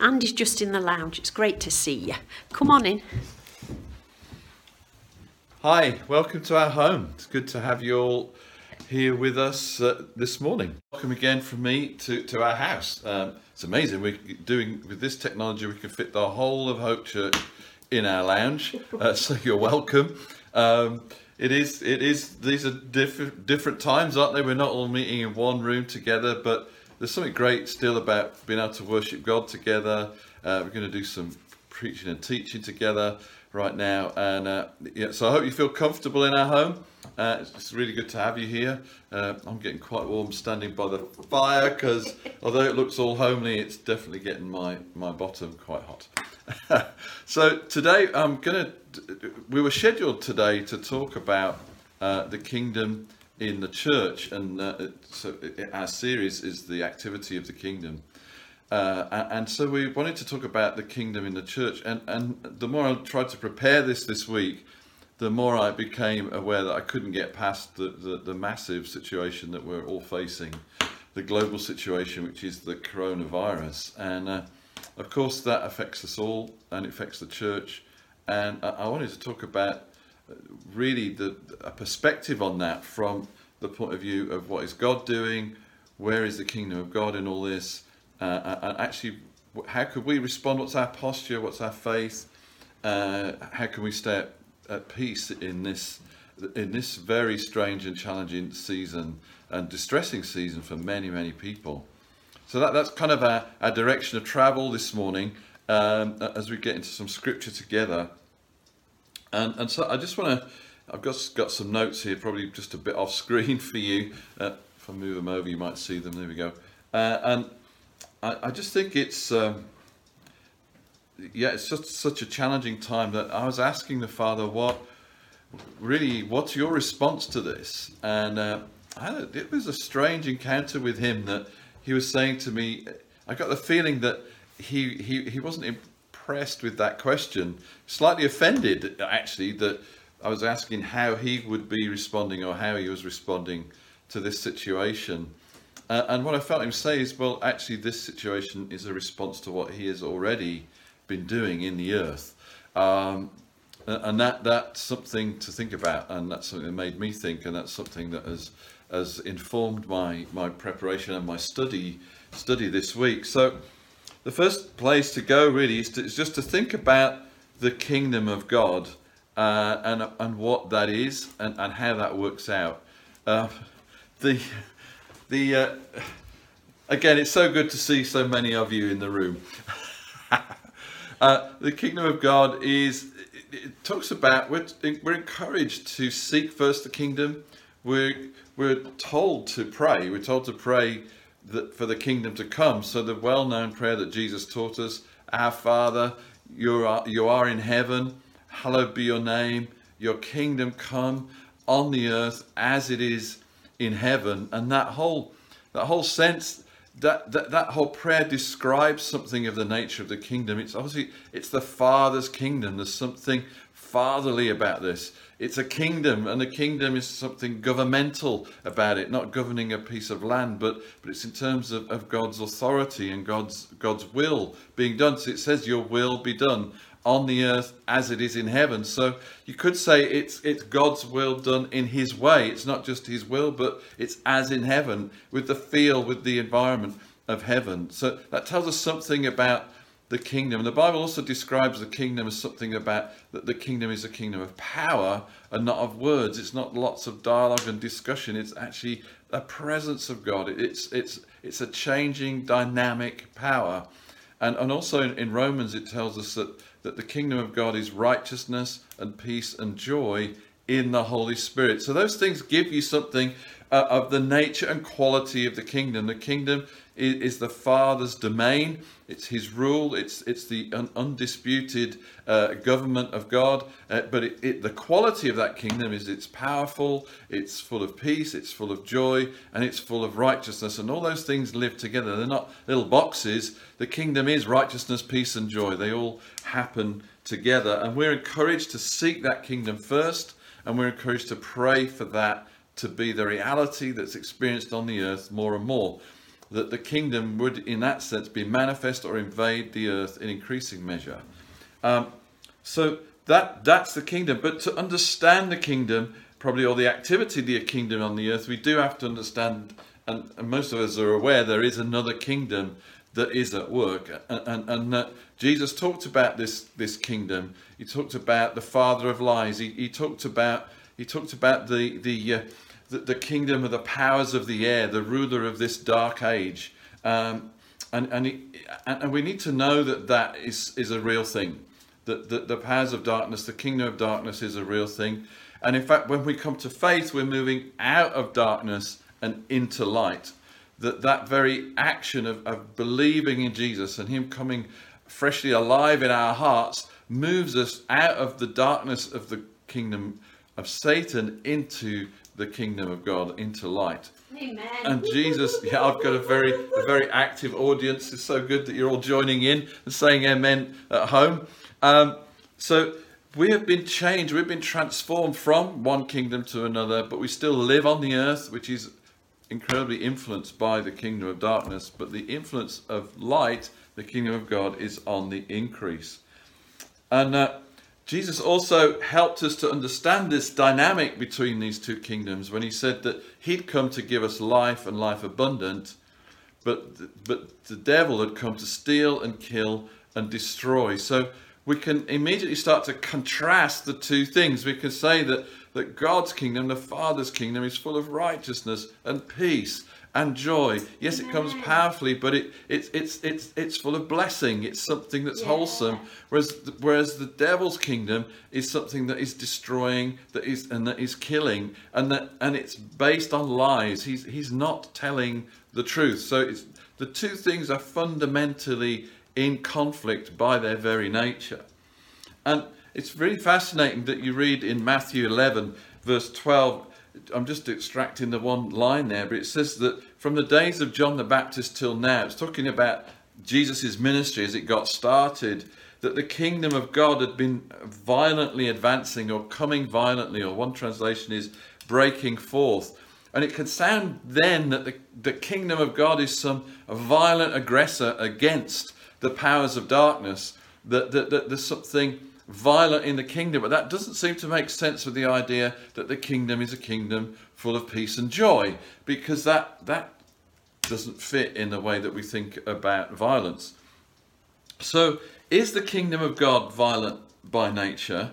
Andy's just in the lounge. It's great to see you. Come on in. Hi, welcome to our home. It's good to have you all here with us uh, this morning. Welcome again from me to, to our house. Um, it's amazing. We're doing with this technology, we can fit the whole of Hope Church in our lounge. Uh, so you're welcome. Um, it is. It is. These are different different times, aren't they? We're not all meeting in one room together, but there's something great still about being able to worship God together. Uh, we're going to do some preaching and teaching together right now. And uh, yeah, so I hope you feel comfortable in our home. Uh, it's, it's really good to have you here. Uh, I'm getting quite warm standing by the fire because although it looks all homely, it's definitely getting my, my bottom quite hot. so today I'm going to, we were scheduled today to talk about uh, the kingdom in the church and uh, so our series is the activity of the kingdom. Uh, and so we wanted to talk about the kingdom in the church. And, and the more I tried to prepare this this week, the more I became aware that I couldn't get past the, the, the massive situation that we're all facing, the global situation, which is the coronavirus. And uh, of course, that affects us all and it affects the church. And I, I wanted to talk about uh, really the, a perspective on that from the point of view of what is God doing, where is the kingdom of God in all this, uh, and actually, how could we respond? What's our posture? What's our faith? Uh, how can we stay at, at, peace in this in this very strange and challenging season and distressing season for many many people? So that, that's kind of our, our direction of travel this morning um, as we get into some scripture together. And, and so I just want to, I've got, got some notes here, probably just a bit off screen for you. Uh, if I move them over, you might see them. There we go. Uh, and I, I just think it's um, yeah, it's just such a challenging time that I was asking the father what really what's your response to this, and uh, I, it was a strange encounter with him that he was saying to me. I got the feeling that he he, he wasn't impressed with that question, slightly offended actually that I was asking how he would be responding or how he was responding to this situation. Uh, and what I felt him say is, well, actually, this situation is a response to what he has already been doing in the earth. Um, and that that's something to think about, and that's something that made me think, and that's something that has has informed my my preparation and my study study this week. So, the first place to go really is, to, is just to think about the kingdom of God uh, and and what that is and, and how that works out. Uh, the the uh, again, it's so good to see so many of you in the room. uh, the kingdom of God is. It talks about we're, we're encouraged to seek first the kingdom. We're we're told to pray. We're told to pray that for the kingdom to come. So the well-known prayer that Jesus taught us: Our Father, you are you are in heaven. Hallowed be your name. Your kingdom come on the earth as it is in heaven. And that whole that whole sense that, that that whole prayer describes something of the nature of the kingdom. It's obviously it's the father's kingdom. There's something fatherly about this. It's a kingdom and a kingdom is something governmental about it not governing a piece of land but but it's in terms of, of god's authority and god's god's will being done. So it says your will be done on the earth as it is in heaven. So you could say it's it's God's will done in his way. It's not just his will, but it's as in heaven with the feel with the environment of heaven. So that tells us something about the kingdom. The Bible also describes the kingdom as something about that the kingdom is a kingdom of power and not of words. It's not lots of dialogue and discussion. It's actually a presence of God. It's it's it's a changing dynamic power. And and also in, in Romans it tells us that that the kingdom of God is righteousness and peace and joy in the Holy Spirit. So those things give you something uh, of the nature and quality of the kingdom. The kingdom is, is the Father's domain. It's His rule. It's it's the un- undisputed uh, government of God. Uh, but it, it, the quality of that kingdom is it's powerful. It's full of peace. It's full of joy, and it's full of righteousness. And all those things live together. They're not little boxes. The kingdom is righteousness, peace, and joy. They all happen together. And we're encouraged to seek that kingdom first, and we're encouraged to pray for that to be the reality that's experienced on the earth more and more. That the kingdom would, in that sense, be manifest or invade the earth in increasing measure. Um, so that that's the kingdom. But to understand the kingdom, probably all the activity of the kingdom on the earth, we do have to understand, and, and most of us are aware there is another kingdom that is at work, and, and, and that Jesus talked about this this kingdom. He talked about the father of lies. He, he talked about he talked about the the, uh, the, the kingdom of the powers of the air, the ruler of this dark age. Um, and and, and we need to know that that is is a real thing. That the, the powers of darkness, the kingdom of darkness, is a real thing. And in fact, when we come to faith, we're moving out of darkness and into light. That that very action of, of believing in Jesus and Him coming freshly alive in our hearts moves us out of the darkness of the kingdom of Satan into the kingdom of God, into light. Amen. And Jesus, yeah, I've got a very, a very active audience. It's so good that you're all joining in and saying amen at home. Um, so we have been changed, we've been transformed from one kingdom to another, but we still live on the earth, which is incredibly influenced by the kingdom of darkness. But the influence of light, the kingdom of God, is on the increase. And uh, Jesus also helped us to understand this dynamic between these two kingdoms when he said that he'd come to give us life and life abundant, but, but the devil had come to steal and kill and destroy. So we can immediately start to contrast the two things. We can say that, that God's kingdom, the Father's kingdom, is full of righteousness and peace and joy. Yes, it comes powerfully, but it, it's it's it's it's full of blessing. It's something that's Yeah. wholesome. Whereas whereas the devil's kingdom is something that is destroying, that is and that is killing, and that and it's based on lies. He's he's not telling the truth. So it's the two things are fundamentally in conflict by their very nature. And it's really fascinating that you read in Matthew 11, verse 12. I'm just extracting the one line there, but it says that from the days of John the Baptist till now, it's talking about Jesus' ministry as it got started, that the kingdom of God had been violently advancing or coming violently, or one translation is breaking forth. And it can sound then that the, the kingdom of God is some violent aggressor against the powers of darkness, that, that, that there's something violent in the kingdom. But that doesn't seem to make sense with the idea that the kingdom is a kingdom full of peace and joy, because that, that doesn't fit in the way that we think about violence. So, is the kingdom of God violent by nature?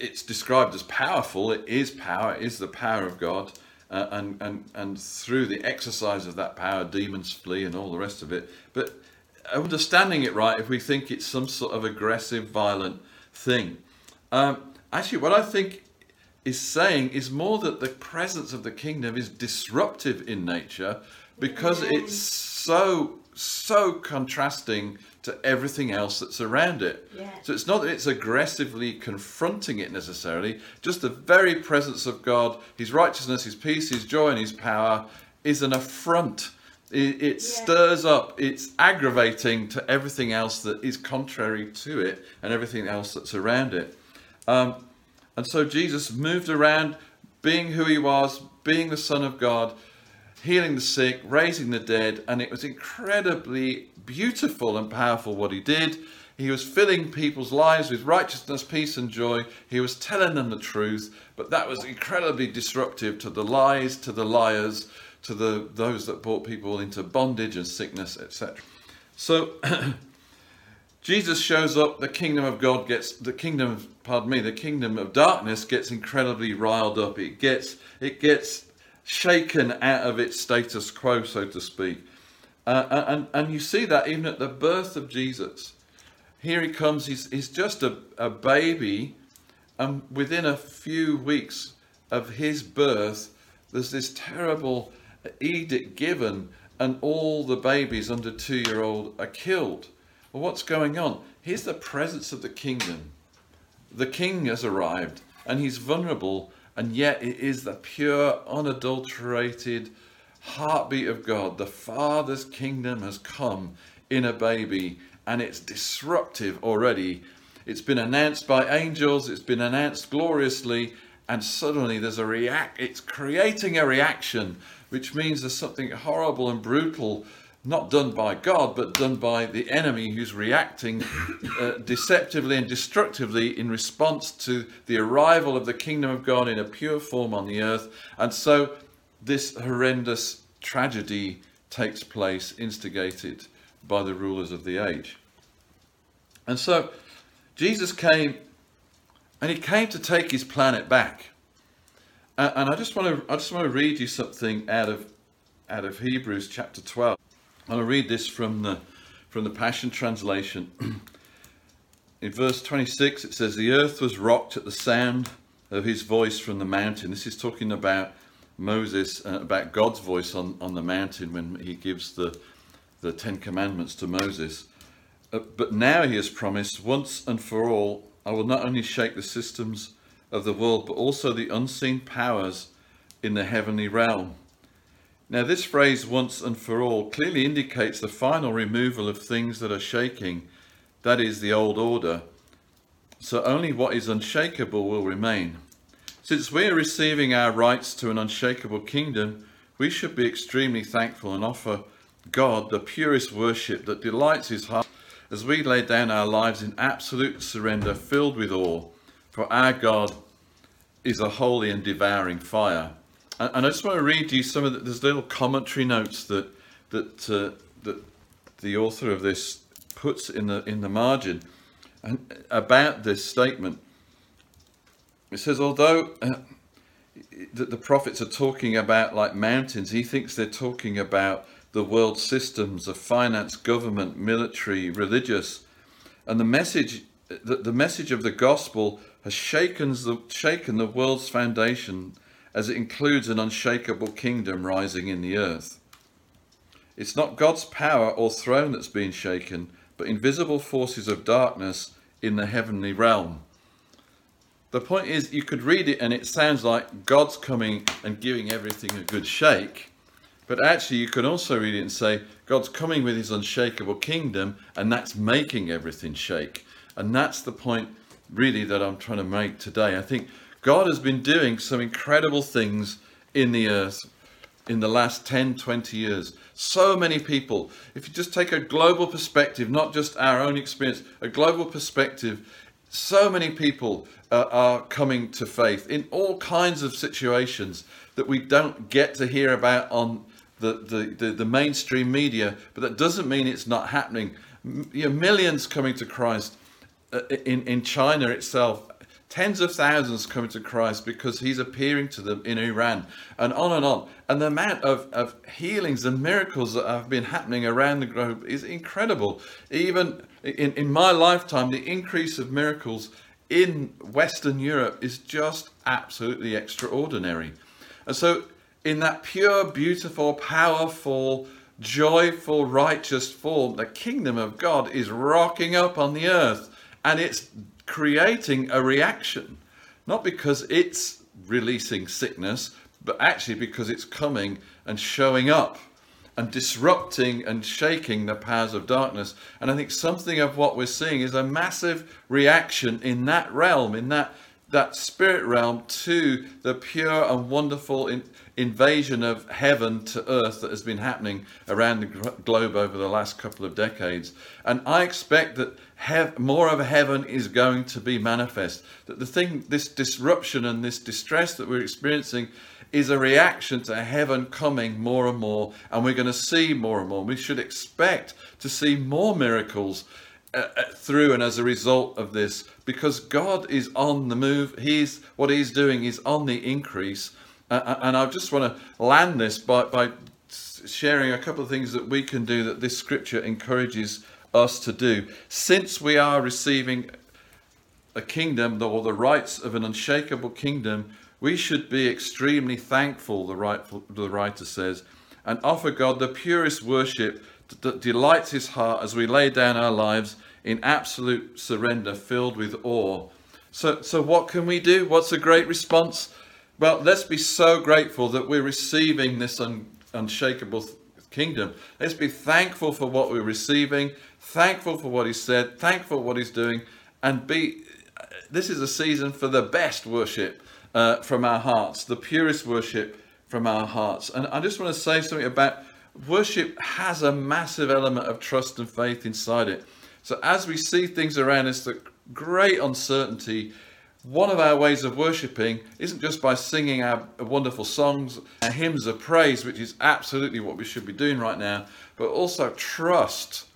It's described as powerful. It is power. It is the power of God, uh, and and and through the exercise of that power, demons flee and all the rest of it. But understanding it right, if we think it's some sort of aggressive, violent thing, um, actually, what I think is saying is more that the presence of the kingdom is disruptive in nature because it's so so contrasting to everything else that's around it. Yeah. So it's not that it's aggressively confronting it necessarily, just the very presence of God, his righteousness, his peace, his joy, and his power is an affront. It, it stirs up, it's aggravating to everything else that is contrary to it and everything else that's around it. Um, and so Jesus moved around being who he was, being the Son of God, healing the sick, raising the dead, and it was incredibly beautiful and powerful what he did. He was filling people's lives with righteousness, peace, and joy. He was telling them the truth, but that was incredibly disruptive to the lies, to the liars, to the those that brought people into bondage and sickness, etc. So Jesus shows up, the kingdom of God gets the kingdom pardon me, the kingdom of darkness gets incredibly riled up. It gets it gets shaken out of its status quo, so to speak. Uh, and, and you see that even at the birth of Jesus. Here he comes, he's, he's just a, a baby, and within a few weeks of his birth, there's this terrible edict given, and all the babies under two year old are killed. Well, what's going on? Here's the presence of the kingdom. The king has arrived, and he's vulnerable, and yet it is the pure, unadulterated heartbeat of God. The Father's kingdom has come in a baby, and it's disruptive already. It's been announced by angels, it's been announced gloriously, and suddenly there's a react. It's creating a reaction, which means there's something horrible and brutal, not done by God, but done by the enemy who's reacting uh, deceptively and destructively in response to the arrival of the kingdom of God in a pure form on the earth. And so this horrendous tragedy takes place, instigated by the rulers of the age. And so Jesus came and he came to take his planet back. And I just want to I just want to read you something out of out of Hebrews chapter 12. I'll read this from the from the Passion Translation. In verse 26 it says the earth was rocked at the sound of his voice from the mountain. This is talking about Moses uh, about God's voice on, on the mountain when he gives the the 10 commandments to Moses. Uh, but now he has promised once and for all I will not only shake the systems of the world, but also the unseen powers in the heavenly realm. Now, this phrase, once and for all, clearly indicates the final removal of things that are shaking, that is, the old order. So only what is unshakable will remain. Since we are receiving our rights to an unshakable kingdom, we should be extremely thankful and offer God the purest worship that delights his heart as we lay down our lives in absolute surrender, filled with awe, for our God is a holy and devouring fire. And, and I just want to read you some of the, there's little commentary notes that that uh, that the author of this puts in the in the margin and about this statement. It says, although uh, the, the prophets are talking about like mountains, he thinks they're talking about the world systems of finance, government, military, religious. And the message, the, the message of the gospel has shaken the, shaken the world's foundation as it includes an unshakable kingdom rising in the earth. It's not God's power or throne that's been shaken, but invisible forces of darkness in the heavenly realm. The point is, you could read it and it sounds like God's coming and giving everything a good shake. But actually, you can also read it and say, God's coming with his unshakable kingdom, and that's making everything shake. And that's the point, really, that I'm trying to make today. I think God has been doing some incredible things in the earth in the last 10, 20 years. So many people, if you just take a global perspective, not just our own experience, a global perspective, so many people uh, are coming to faith in all kinds of situations that we don't get to hear about on the, the, the, the mainstream media, but that doesn't mean it's not happening. M- you know, millions coming to Christ uh, in, in China itself, tens of thousands coming to Christ because he's appearing to them in Iran, and on and on. And the amount of, of healings and miracles that have been happening around the globe is incredible. Even in, in my lifetime, the increase of miracles in Western Europe is just absolutely extraordinary. And so in that pure, beautiful, powerful, joyful, righteous form, the kingdom of God is rocking up on the earth and it's creating a reaction. Not because it's releasing sickness, but actually because it's coming and showing up and disrupting and shaking the powers of darkness. And I think something of what we're seeing is a massive reaction in that realm, in that that spirit realm to the pure and wonderful in, invasion of heaven to earth that has been happening around the globe over the last couple of decades. And I expect that hev- more of heaven is going to be manifest. That the thing, this disruption and this distress that we're experiencing is a reaction to heaven coming more and more, and we're going to see more and more. We should expect to see more miracles Uh, uh, through and as a result of this because God is on the move. He's what He's doing is on the increase, uh, uh and I just want to land this by, by sharing a couple of things that we can do that this scripture encourages us to do. Since we are receiving a kingdom or the rights of an unshakable kingdom, we should be extremely thankful, the, rightful, the writer says, and offer God the purest worship that delights his heart as we lay down our lives in absolute surrender, filled with awe. So, so what can we do? What's a great response? Well, let's be so grateful that we're receiving this un- unshakable kingdom. Let's be thankful for what we're receiving, thankful for what He said, thankful for what He's doing, and be. This is a season for the best worship uh, from our hearts, the purest worship from our hearts. And I just want to say something about worship has a massive element of trust and faith inside it. So as we see things around us that great uncertainty, one of our ways of worshipping isn't just by singing our wonderful songs, our hymns of praise, which is absolutely what we should be doing right now, but also trust.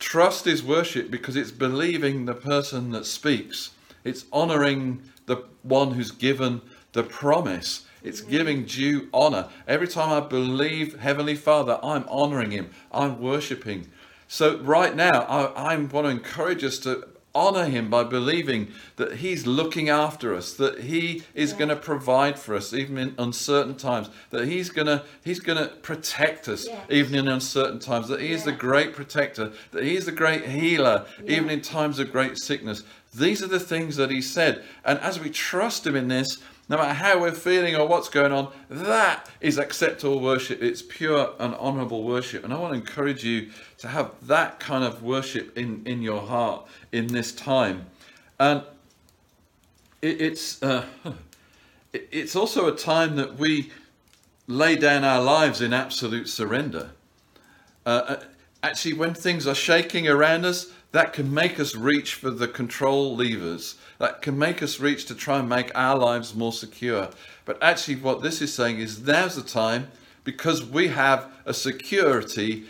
Trust is worship because it's believing the person that speaks. It's honoring the one who's given the promise. It's giving due honor. Every time I believe Heavenly Father, I'm honoring Him. I'm worshiping. So, right now, I, I want to encourage us to honor him by believing that he's looking after us that he is yeah. going to provide for us even in uncertain times that he's going to he's going to protect us yeah. even in uncertain times that he is the great protector that he is the great healer even in times of great sickness these are the things that he said and as we trust him in this no matter how we're feeling or what's going on, that is acceptable worship. It's pure and honorable worship. And I want to encourage you to have that kind of worship in, in your heart in this time. And it, it's, uh, it, it's also a time that we lay down our lives in absolute surrender. Uh, uh actually, when things are shaking around us, that can make us reach for the control levers, that can make us reach to try and make our lives more secure. But actually, what this is saying is now's the time because we have a security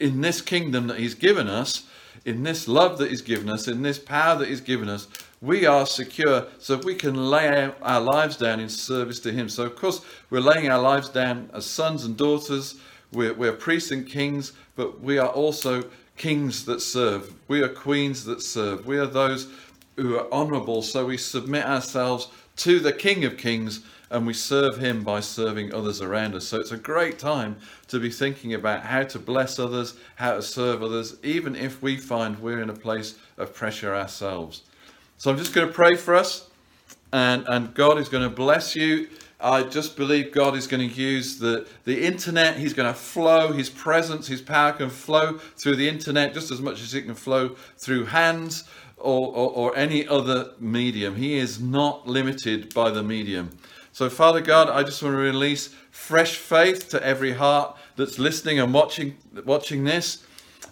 in this kingdom that He's given us, in this love that He's given us, in this power that He's given us. We are secure so we can lay our lives down in service to Him. So, of course, we're laying our lives down as sons and daughters, we're, we're priests and kings, but we are also kings that serve. We are queens that serve. We are those who are honorable. So we submit ourselves to the King of Kings and we serve him by serving others around us. So it's a great time to be thinking about how to bless others, how to serve others, even if we find we're in a place of pressure ourselves. So I'm just going to pray for us and, and God is going to bless you I just believe God is going to use the, the internet. He's going to flow, His presence, His power can flow through the internet just as much as it can flow through hands or, or, or any other medium. He is not limited by the medium. So, Father God, I just want to release fresh faith to every heart that's listening and watching, watching this.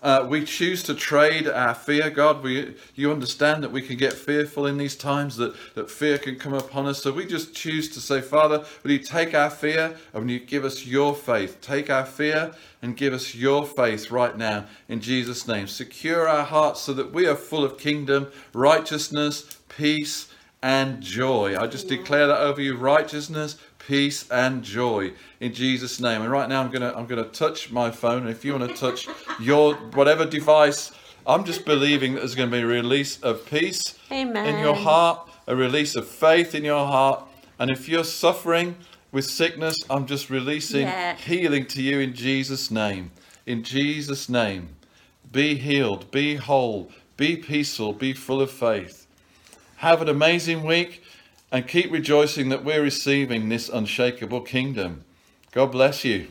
Uh, we choose to trade our fear, God. We, you understand that we can get fearful in these times, that, that fear can come upon us. So we just choose to say, Father, will you take our fear and will you give us your faith? Take our fear and give us your faith right now in Jesus' name. Secure our hearts so that we are full of kingdom, righteousness, peace, and joy. I just declare that over you righteousness, peace and joy in Jesus name. And right now I'm going to I'm going to touch my phone and if you want to touch your whatever device I'm just believing that there's going to be a release of peace Amen. in your heart, a release of faith in your heart. And if you're suffering with sickness, I'm just releasing yeah. healing to you in Jesus name. In Jesus name. Be healed, be whole, be peaceful, be full of faith. Have an amazing week and keep rejoicing that we're receiving this unshakable kingdom. God bless you.